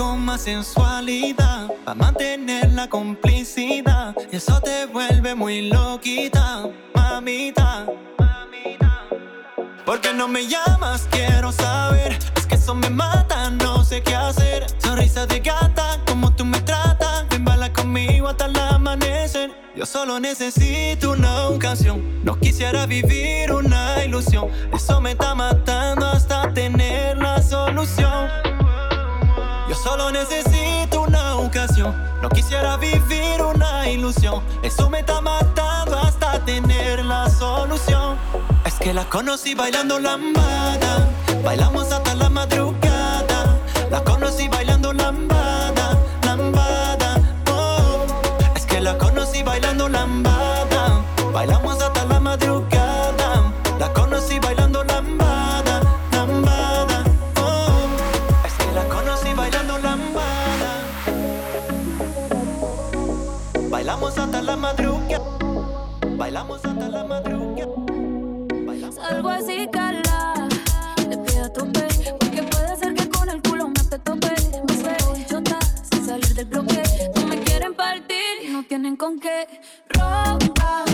con más sensualidad, para mantener la complicidad. Eso te vuelve muy loquita, mamita. Porque no me llamas, quiero saber. Es que eso me mata, no sé qué hacer. Sonrisa de gata, como tú me tratas. Ven, conmigo hasta el amanecer. Yo solo necesito una ocasión. No quisiera vivir una ilusión. Eso me está matando hasta tener la solución. Yo solo necesito una ocasión. No quisiera vivir una ilusión. Eso me está matando hasta tener la solución. Es que la conocí bailando lambada. Bailamos hasta la madrugada. La conocí bailando lambada, lambada. Oh. Es que la conocí bailando. reciclarla. Le pido a tope, porque puede ser que con el culo me te tope. Me feo y chota, sin salir del bloque. No me quieren partir, no tienen con qué robar.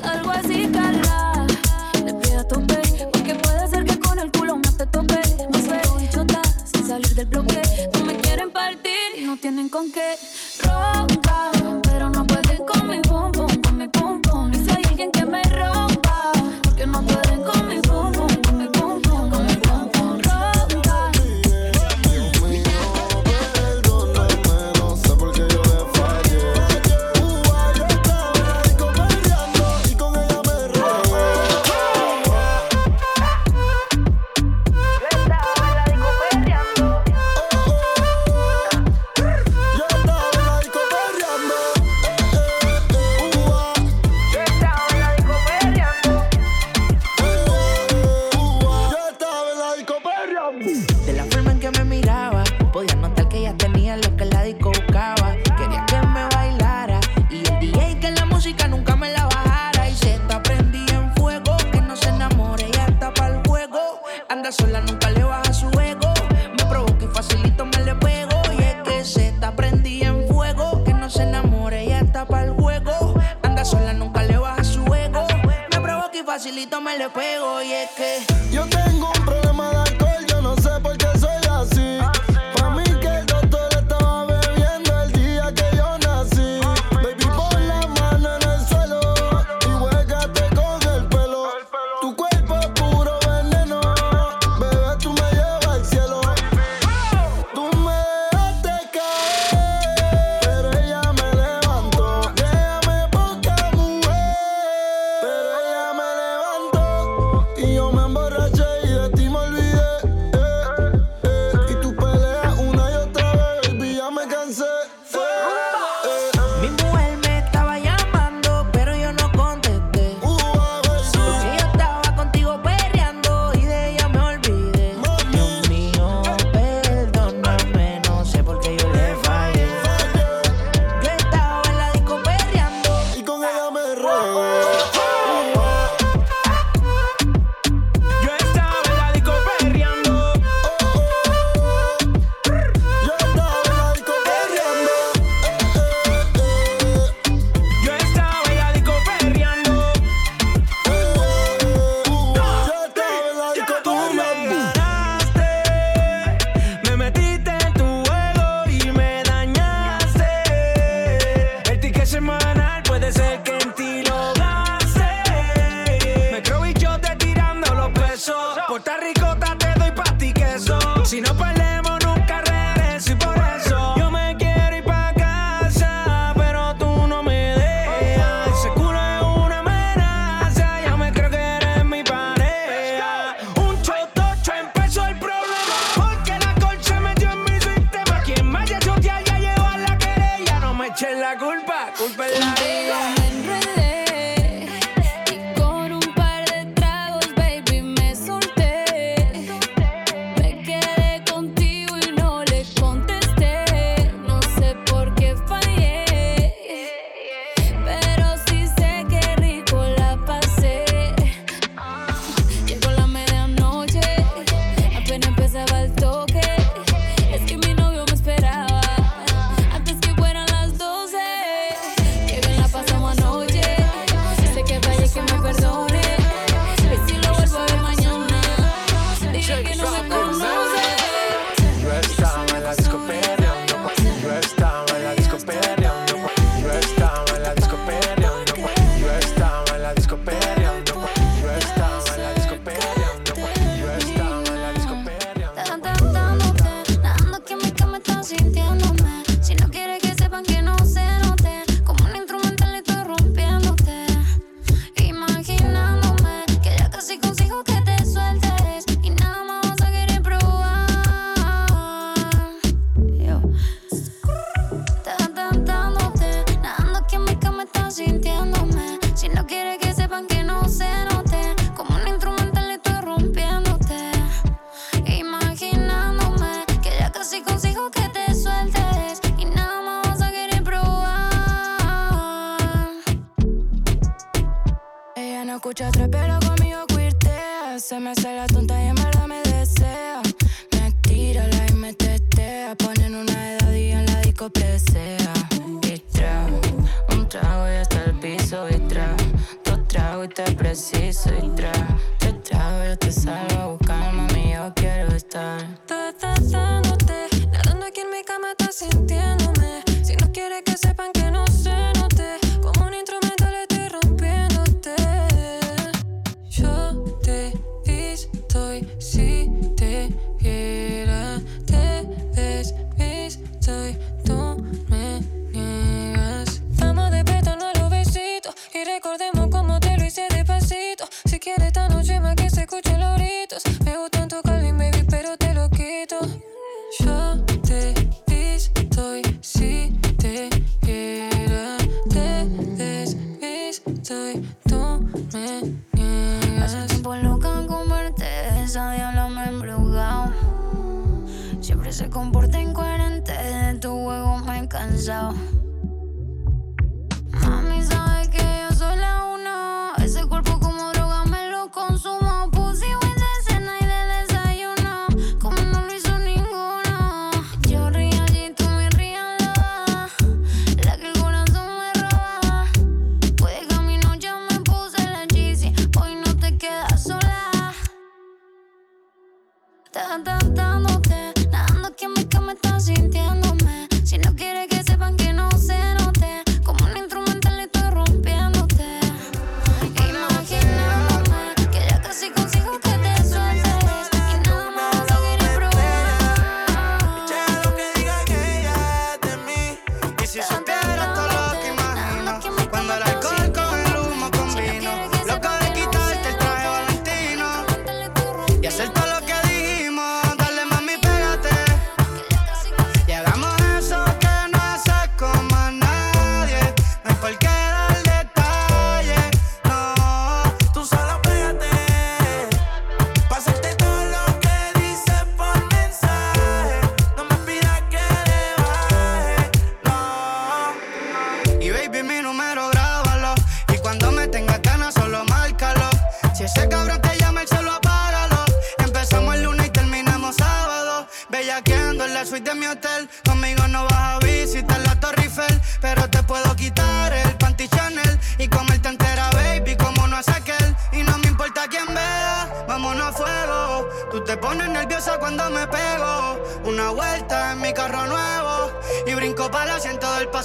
Salgo así, Carla. Te pido a tope. Porque puede ser que con el culo no te tope. Más feo y chota. Sin salir del bloque. No me quieren partir y no tienen con qué. Ronca. ricota te doy pa' ti queso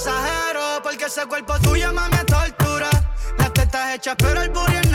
pasajero, porque ese cuerpo tuyo, mami, tortura. Las tetas hechas, pero el booty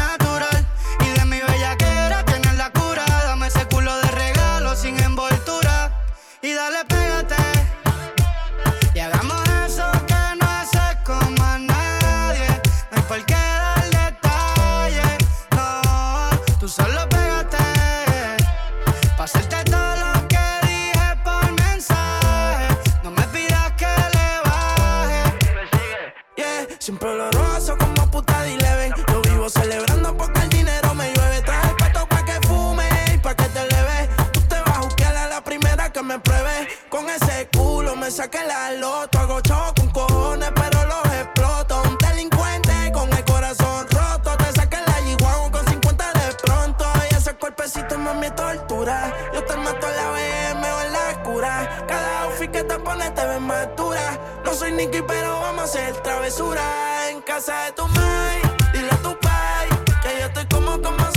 No soy Nicky, pero vamos a hacer travesura en casa de tu mai. Dile a tu pai que yo estoy como como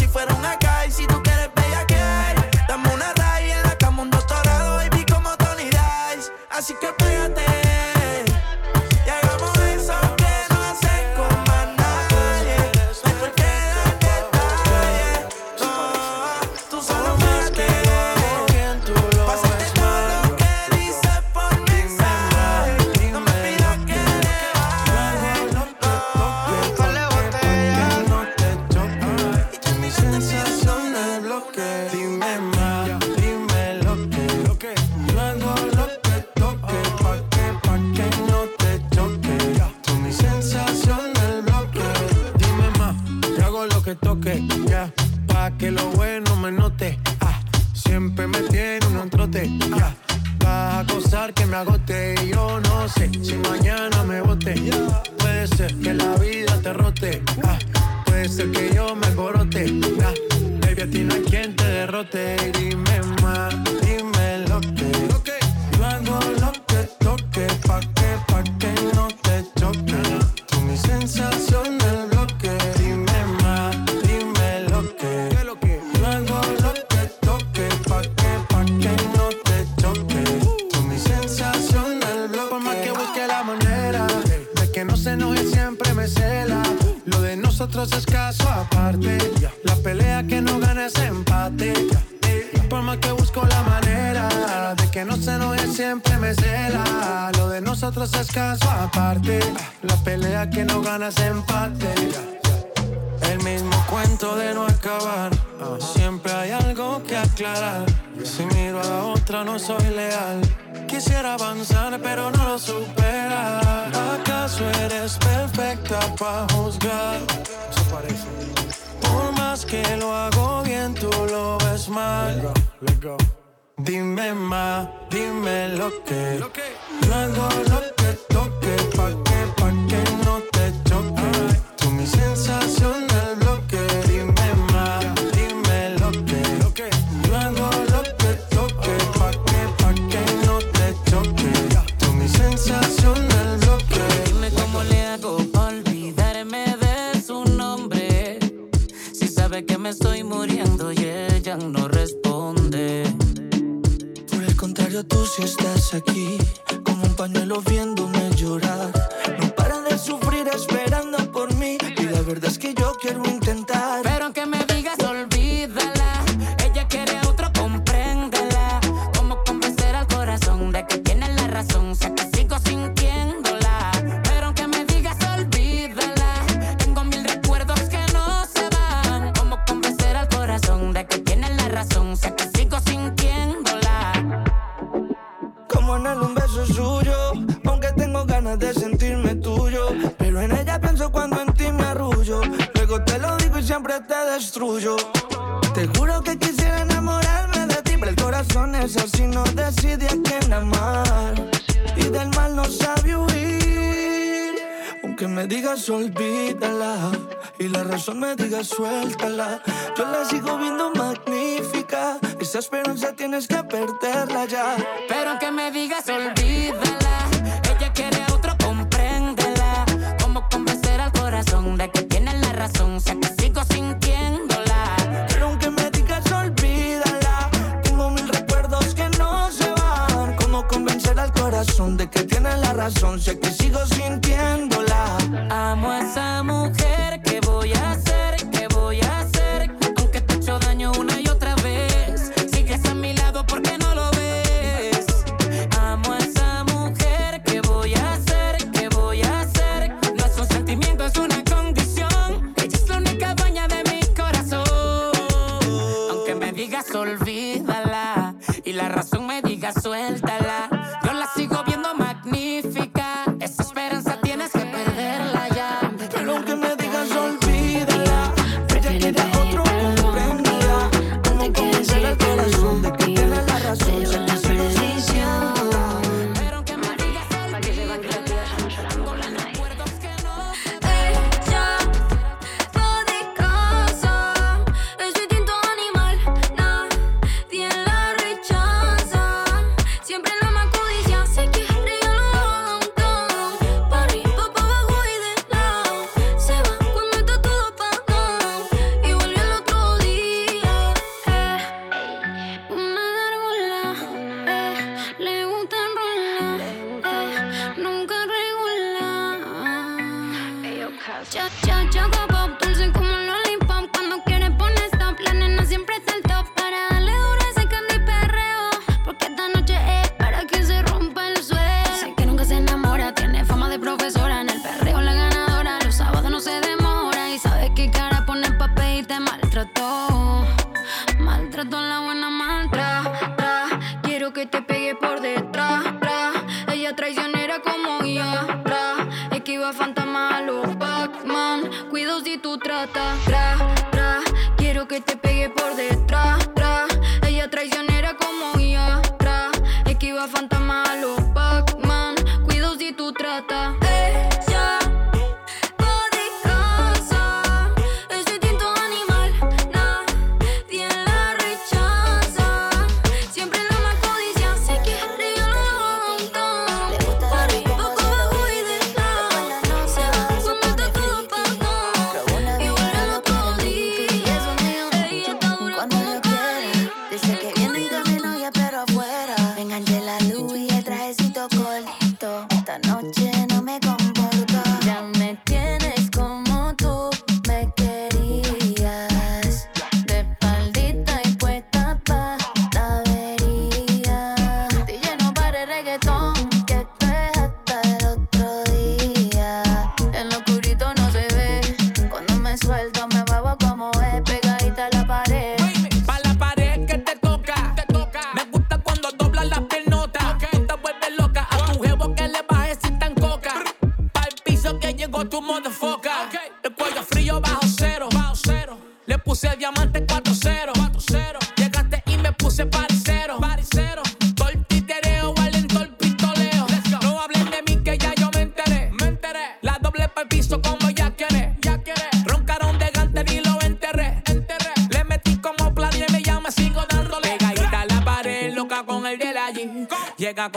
caso aparte. La pelea que no ganas empate. El mismo cuento de no acabar. Ah, siempre hay algo que aclarar. Si miro a la otra no soy leal. Quisiera avanzar pero no lo supera. ¿Acaso eres perfecta para juzgar? Por más que lo hago bien tú lo ves mal. Dime más, dime lo que Pero tú si sí estás aquí, como un pañuelo viéndome llorar. No para de sufrir esperando por mí. Y la verdad es que yo quiero un me digas suéltala. Yo la sigo viendo magnífica. Esa esperanza tienes que perderla ya. Pero aunque me digas olvídala, ella quiere a otro, compréndela. Cómo convencer al corazón de que tienes la razón, sea que sigo sintiéndola. Pero aunque me digas olvídala, tengo mil recuerdos que no se van. Cómo convencer al corazón de que tienes la razón, sé que sigo sintiéndola.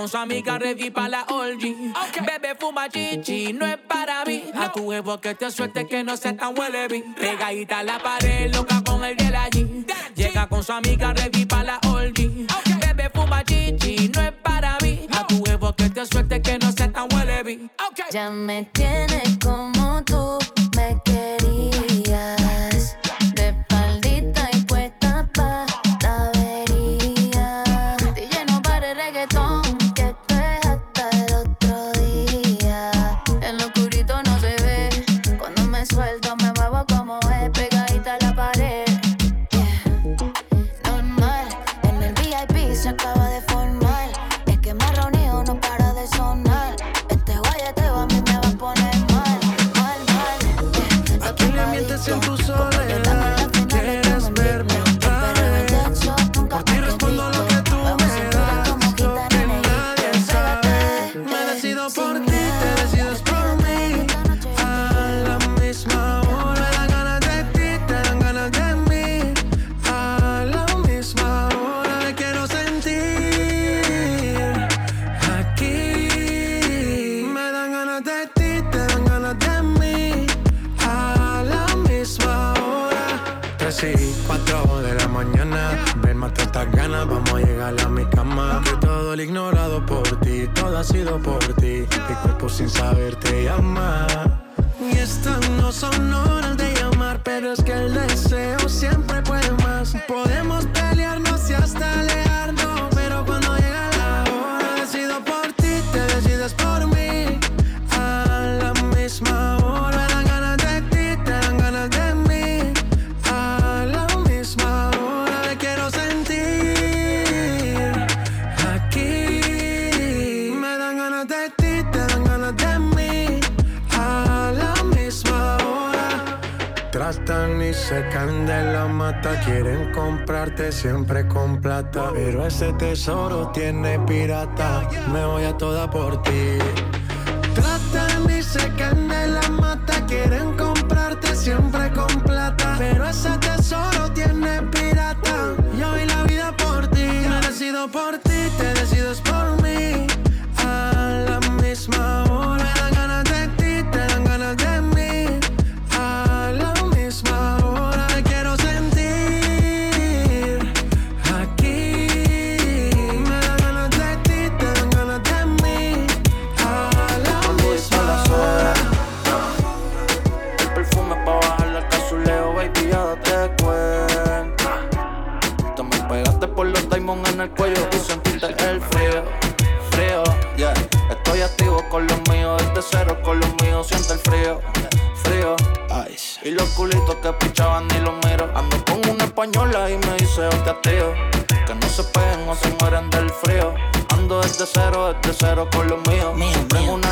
Con su amiga ready para la orgy. Bebe fuma chichi, no es para mí. A tu huevo que te suelte que no sea tan huele bien. Pegadita a la pared, loca con el de allí. Llega con su amiga ready para la orgy. Bebe fuma chichi, no es para mí. A tu huevo que te suelte que no sea tan huele bien. Ya me tienes como tú sido por ti. Mi cuerpo sin saber te llama me siempre con plata. Pero ese tesoro tiene pirata. Me voy a toda por ti. Española y me dice, hostia tío, que no se peguen o se mueren del frío. Ando desde cero, desde cero con. Tengo una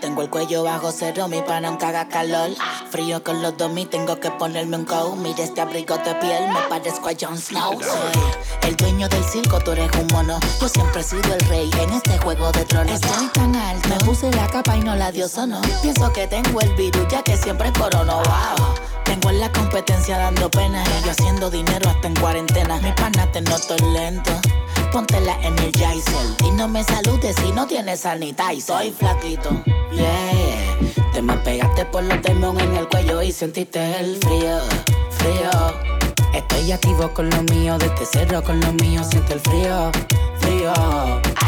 tengo el cuello bajo cero, mi pana caga calor. Frío con los domis, tengo que ponerme un coat. Mira este abrigo de piel, me parezco a Jon Snow. Soy el dueño del circo, tú eres un mono. Yo siempre he sido el rey en este juego de tronos. Estoy tan alto, me puse la capa y no la dio sono. Pienso que tengo el virus, ya que siempre corono. Wow. Tengo en la competencia dando pena yo haciendo dinero hasta en cuarentena. Mi pana te noto lento ponte la Energizer Y no me saludes si no tienes sanitizer. Soy flaquito, yeah. Te me pegaste por los demonios en el cuello Y sentiste el frío, frío. Estoy activo con lo mío, desde cero con lo mío Siento el frío, frío.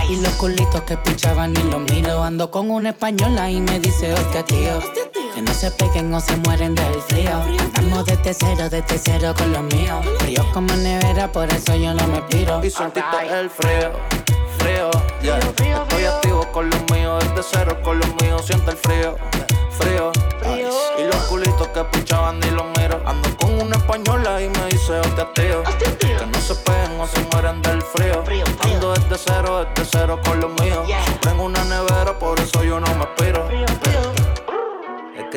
Y los culitos que pinchaban y los miro Ando con una española y me dice hostia tío que no se peguen o se mueren del frío. Andamos desde cero, desde cero con los míos. Frío como nevera, por eso yo no me piro. Y sentiste el frío, frío, yeah. Estoy activo con los míos, desde cero con los míos. Siento el frío, frío. Y los culitos que pinchaban ni los miro. Ando con una española y me dice hostia tío. Que no se peguen o se mueren del frío. Ando desde cero, desde cero con los míos. Tengo una nevera, por eso yo no me piro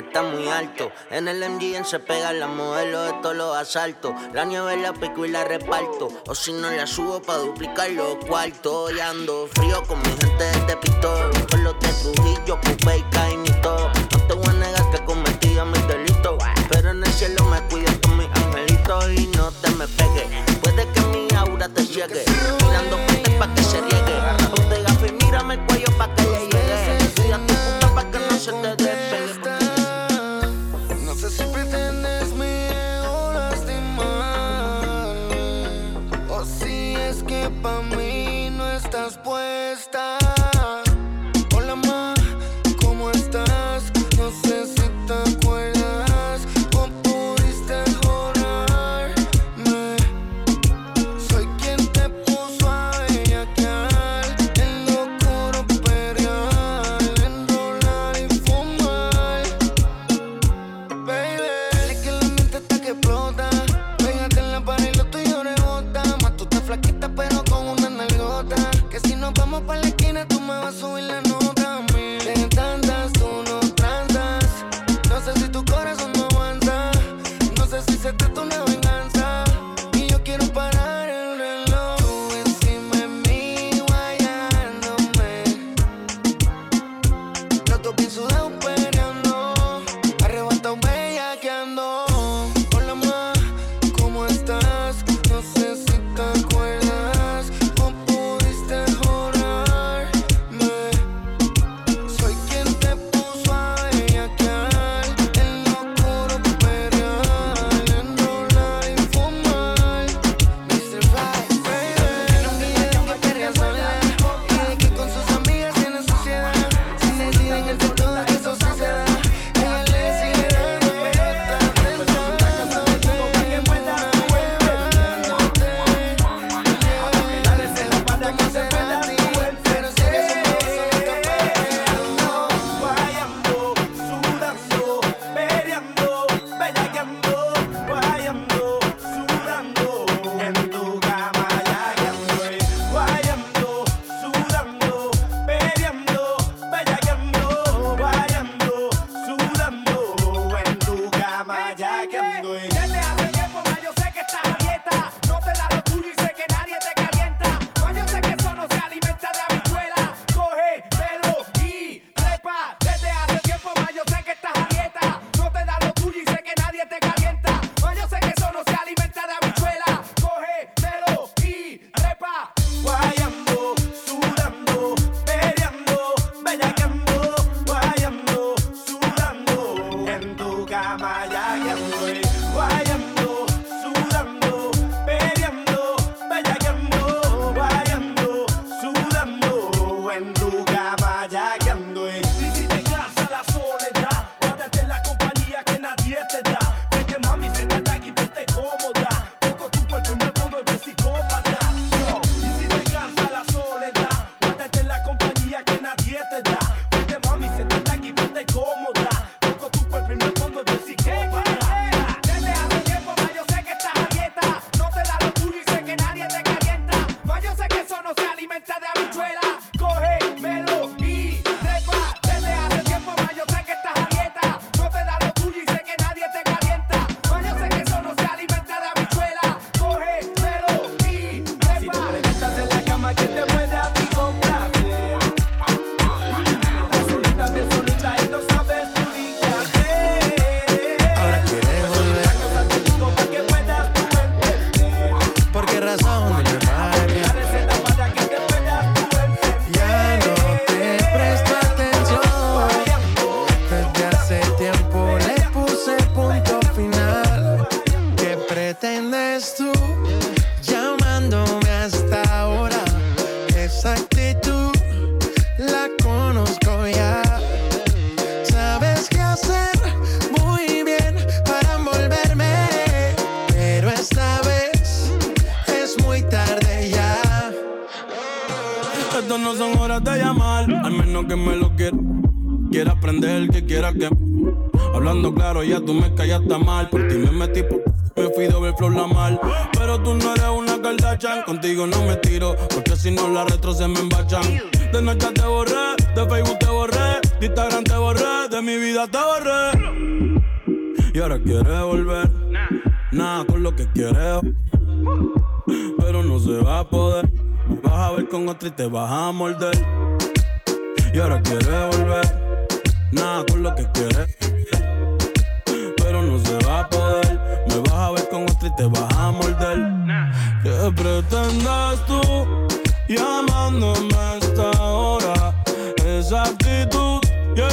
está muy alto. En el MGN se pegan las modelos de todos los asaltos. La nieve la pico y la reparto. O si no la subo pa' duplicar los cuartos. Y ando frío con mi gente de Pistol. Con los de Trujillo, Pupe y Caimito. No te voy a negar que cometí mis delitos. Pero en el cielo me cuido con mis angelitos. Y no te me pegue. Hablando claro, ya tú me callaste mal. Por ti me metí, por me fui doble flor la mal. Pero tú no eres una Kardashian, contigo no me tiro. Porque si no la retro se me embachan. De noche te borré, de Facebook te borré, de Instagram te borré, de mi vida te borré. Y ahora quieres volver, nada con lo que quieres. Pero no se va a poder. vas a ver con otra y te vas a morder. Y ahora quieres volver, nada con lo que quieres. Va a poder. Me vas a ver con otra y te vas a morder. ¿Qué pretendes tú llamándome a esta hora? Esa actitud, yeah,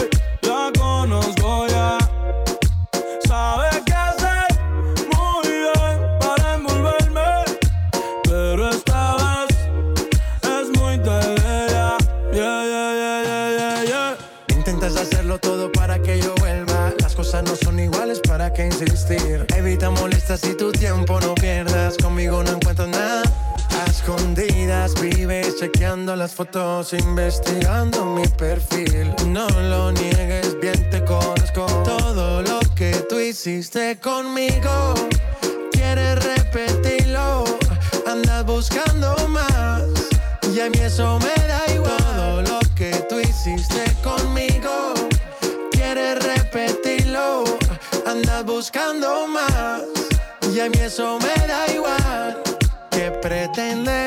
Molestas y tu tiempo no pierdas. Conmigo no encuentro nada. A escondidas vives chequeando las fotos, investigando mi perfil. No lo niegues, bien te conozco. Todo lo que tú hiciste conmigo, quieres repetirlo. Andas buscando más, y a mí eso me da igual. Todo lo que tú hiciste conmigo, quieres repetirlo. Andas buscando más, y a mí eso me da igual. ¿Qué pretendes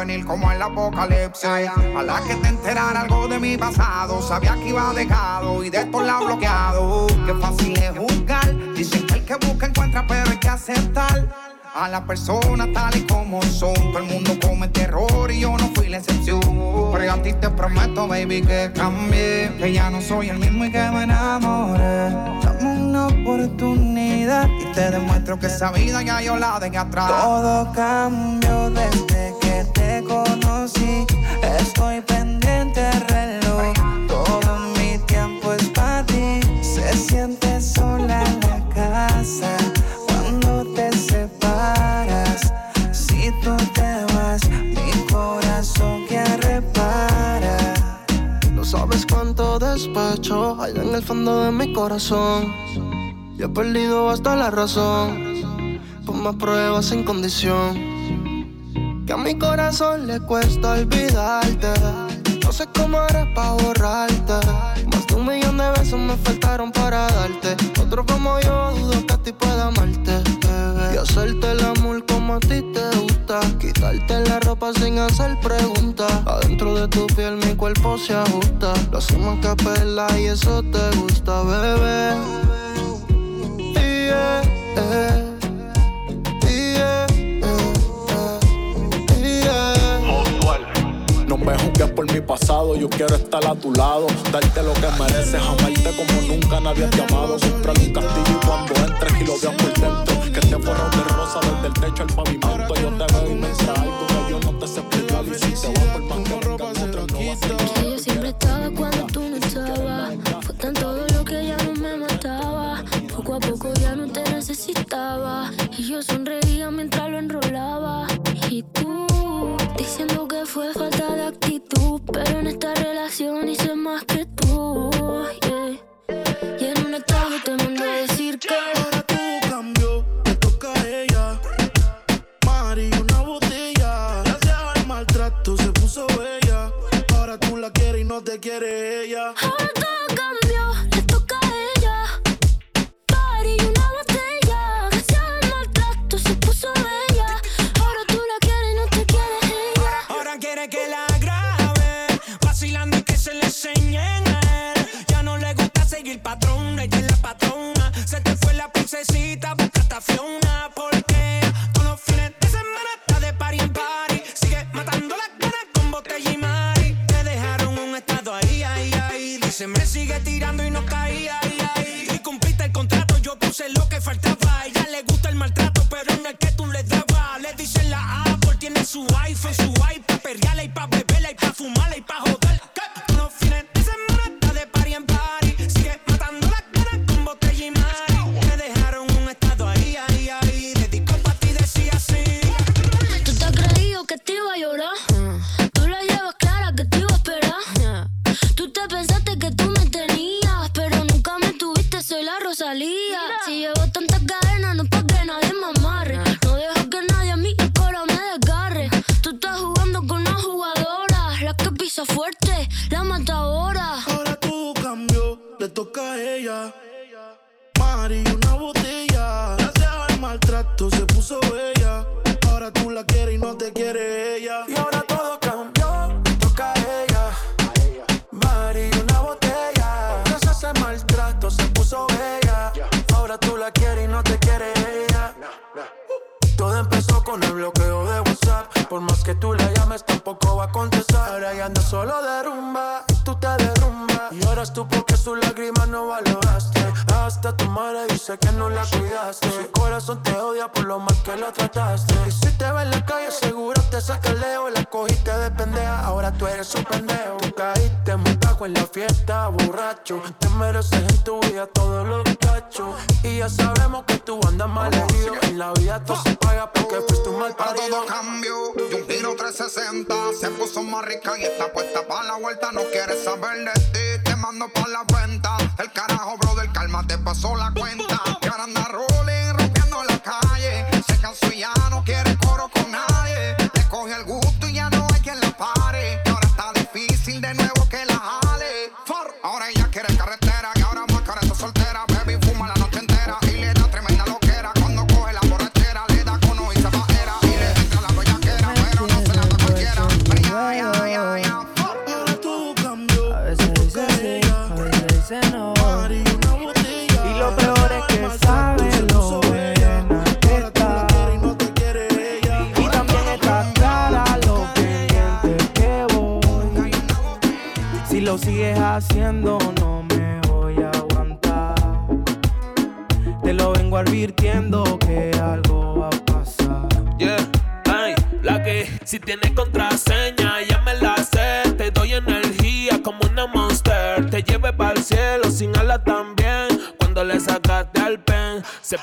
venir como el apocalipsis. A la que te enterara algo de mi pasado. Sabía que iba dejado y de estos lados bloqueado. Qué fácil es juzgar. Dicen que el que busca encuentra, pero hay que aceptar. A las personas tal y como son. Todo el mundo comete error y yo no fui la excepción. Pero a ti te prometo, baby, que cambié. Que ya no soy el mismo y que me enamoré. Dame una oportunidad y te demuestro que esa vida ya yo la dejé atrás. Todo cambió desde que conocí. Estoy pendiente reloj. Todo mi tiempo es para ti. Se siente sola en la casa cuando te separas. Si tú te vas, mi corazón que repara. No sabes cuánto despecho hay en el fondo de mi corazón. Yo he perdido hasta la razón. Ponme pruebas sin condición. Que a mi corazón le cuesta olvidarte. No sé cómo haré pa' borrarte. Más de un millón de besos me faltaron para darte. Otro como yo dudo que a ti pueda amarte. Y hacerte el amor como a ti te gusta. Quitarte la ropa sin hacer preguntas. Adentro de tu piel mi cuerpo se ajusta. Lo hacemos capela y eso te gusta, bebé. Yeah, No me juzgues por mi pasado, yo quiero estar a tu lado. Darte lo que mereces, amarte como nunca nadie te ha amado. Comprar un castillo y cuando entres y lo veas por dentro. Que te forro de rosa desde el techo al pavimento. Yo te veo y me algo que yo no te sé explicar. Y si te voy por más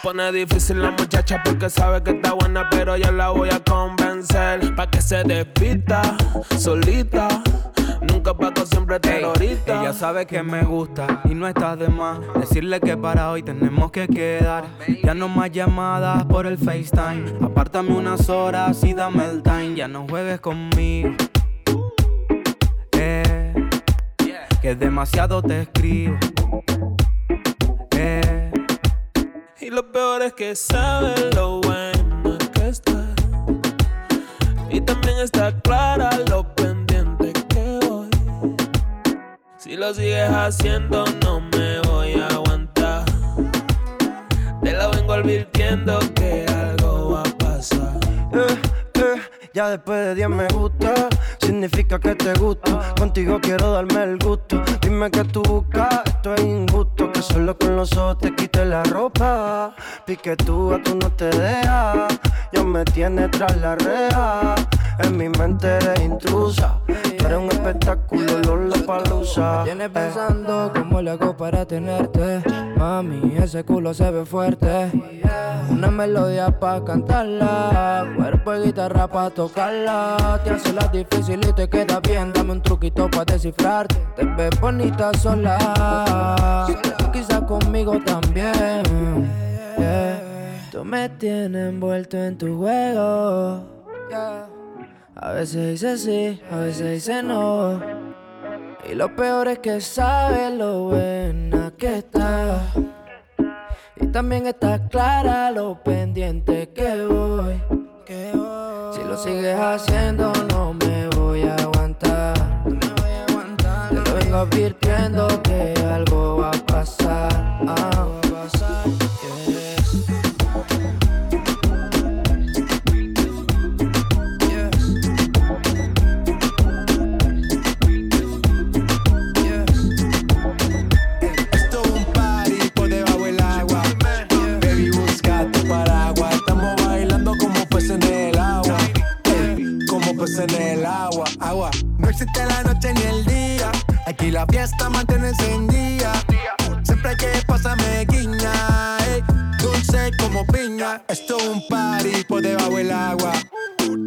pone difícil la muchacha porque sabe que está buena, pero ya la voy a convencer. Pa' que se despista solita. Nunca pago siempre terrorista. Ella sabe que me gusta y no está de más decirle que para hoy tenemos que quedar. Ya no más llamadas por el FaceTime. Apártame unas horas y dame el time. Ya no juegues conmigo. Eh, que demasiado te escribo. Y lo peor es que sabe lo bueno que está. Y también está clara lo pendiente que voy. Si lo sigues haciendo, no me voy a aguantar. Te lo vengo advirtiendo que algo va a pasar. Eh, eh, ya después de 10 me gusta, significa que te gusto. Contigo quiero darme el gusto. Dime que tú buscas, esto es injusto. Que solo con los ojos te quite la ropa. Pique tú, a tú no te dejas. Yo me tiene tras la reja. En mi mente eres intrusa. Tú eres un espectáculo, Lola Palusa. Tienes pensando cómo le hago para tenerte. Mami, ese culo se ve fuerte. Una melodía pa' cantarla. Cuerpo y guitarra pa' tocarla. Te hace la difícil y te queda bien. Dame un truquito pa' descifrarte. Te ves bonita sola. Quizás conmigo también. Yeah. Tú me tienes envuelto en tu juego. Yeah. A veces dice sí, a veces dice no. Y lo peor es que sabe lo buena que está. Y también está clara lo pendiente que voy. Si lo sigues haciendo, no me voy a aguantar. Te lo vengo advirtiendo que algo Fiesta mantiene encendida. Siempre hay que pasarme guiña. ey, Dulce como piña. Esto es un party por debajo del agua.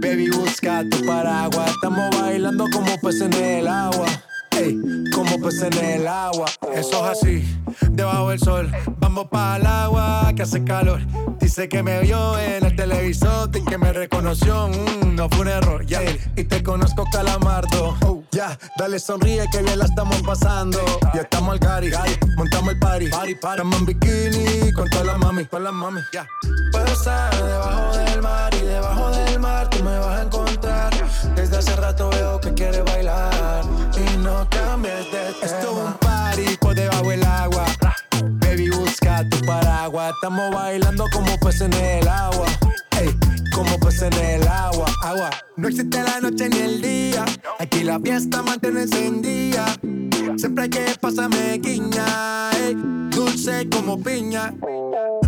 Baby, busca tu paraguas. Estamos bailando como peces en el agua. ey, como pues en el agua. Eso es así, debajo del sol. Vamos para el agua que hace calor. Dice que me vio en el televisor y que me reconoció. Mm, no fue un error, ya. Y te conozco, calamardo. Oh, ya, dale sonríe que bien la estamos pasando. Ya estamos al gari, montamos el party. party, Estamos en bikini con todas las mami, con las mami, ya. Puedo estar debajo del mar y debajo del mar tú me vas a encontrar. Desde hace rato veo que quieres bailar y no cambies de tema. Esto es un party por debajo del agua. Baby, busca tu paraguas. Estamos bailando como peces en el agua. Ey, como peces en el agua. Agua. No existe la noche ni el día. Aquí la fiesta mantiene encendida. Siempre hay que pasarme guiña. ey, dulce como piña.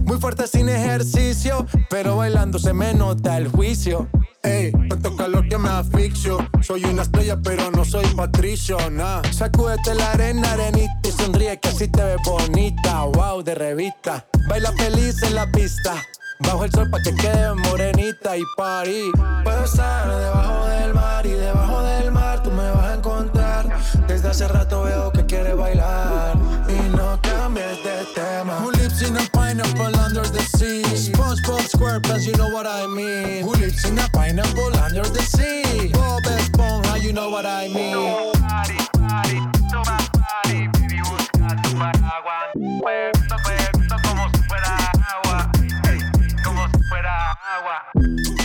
Muy fuerte sin ejercicio, pero bailando se me nota el juicio. Ey, tanto calor que me asfixio. Soy una estrella, pero no soy patricio, nah. Sacúdete la arena, arenita y sonríe que así te ves bonita. Wow, de revista. Baila feliz en la pista. Bajo el sol pa' que quede morenita y parí. Puedo estar debajo del mar y debajo del mar tú me vas a encontrar. Desde hace rato veo que quieres bailar y no cambies de tema. Who lives in a pineapple under the sea? SpongeBob SquarePants, you know what I mean. Who lives in a pineapple under the sea? Bob Esponja, you know what I mean. Nobody, nobody, nobody, baby, busca tu paraguas. power.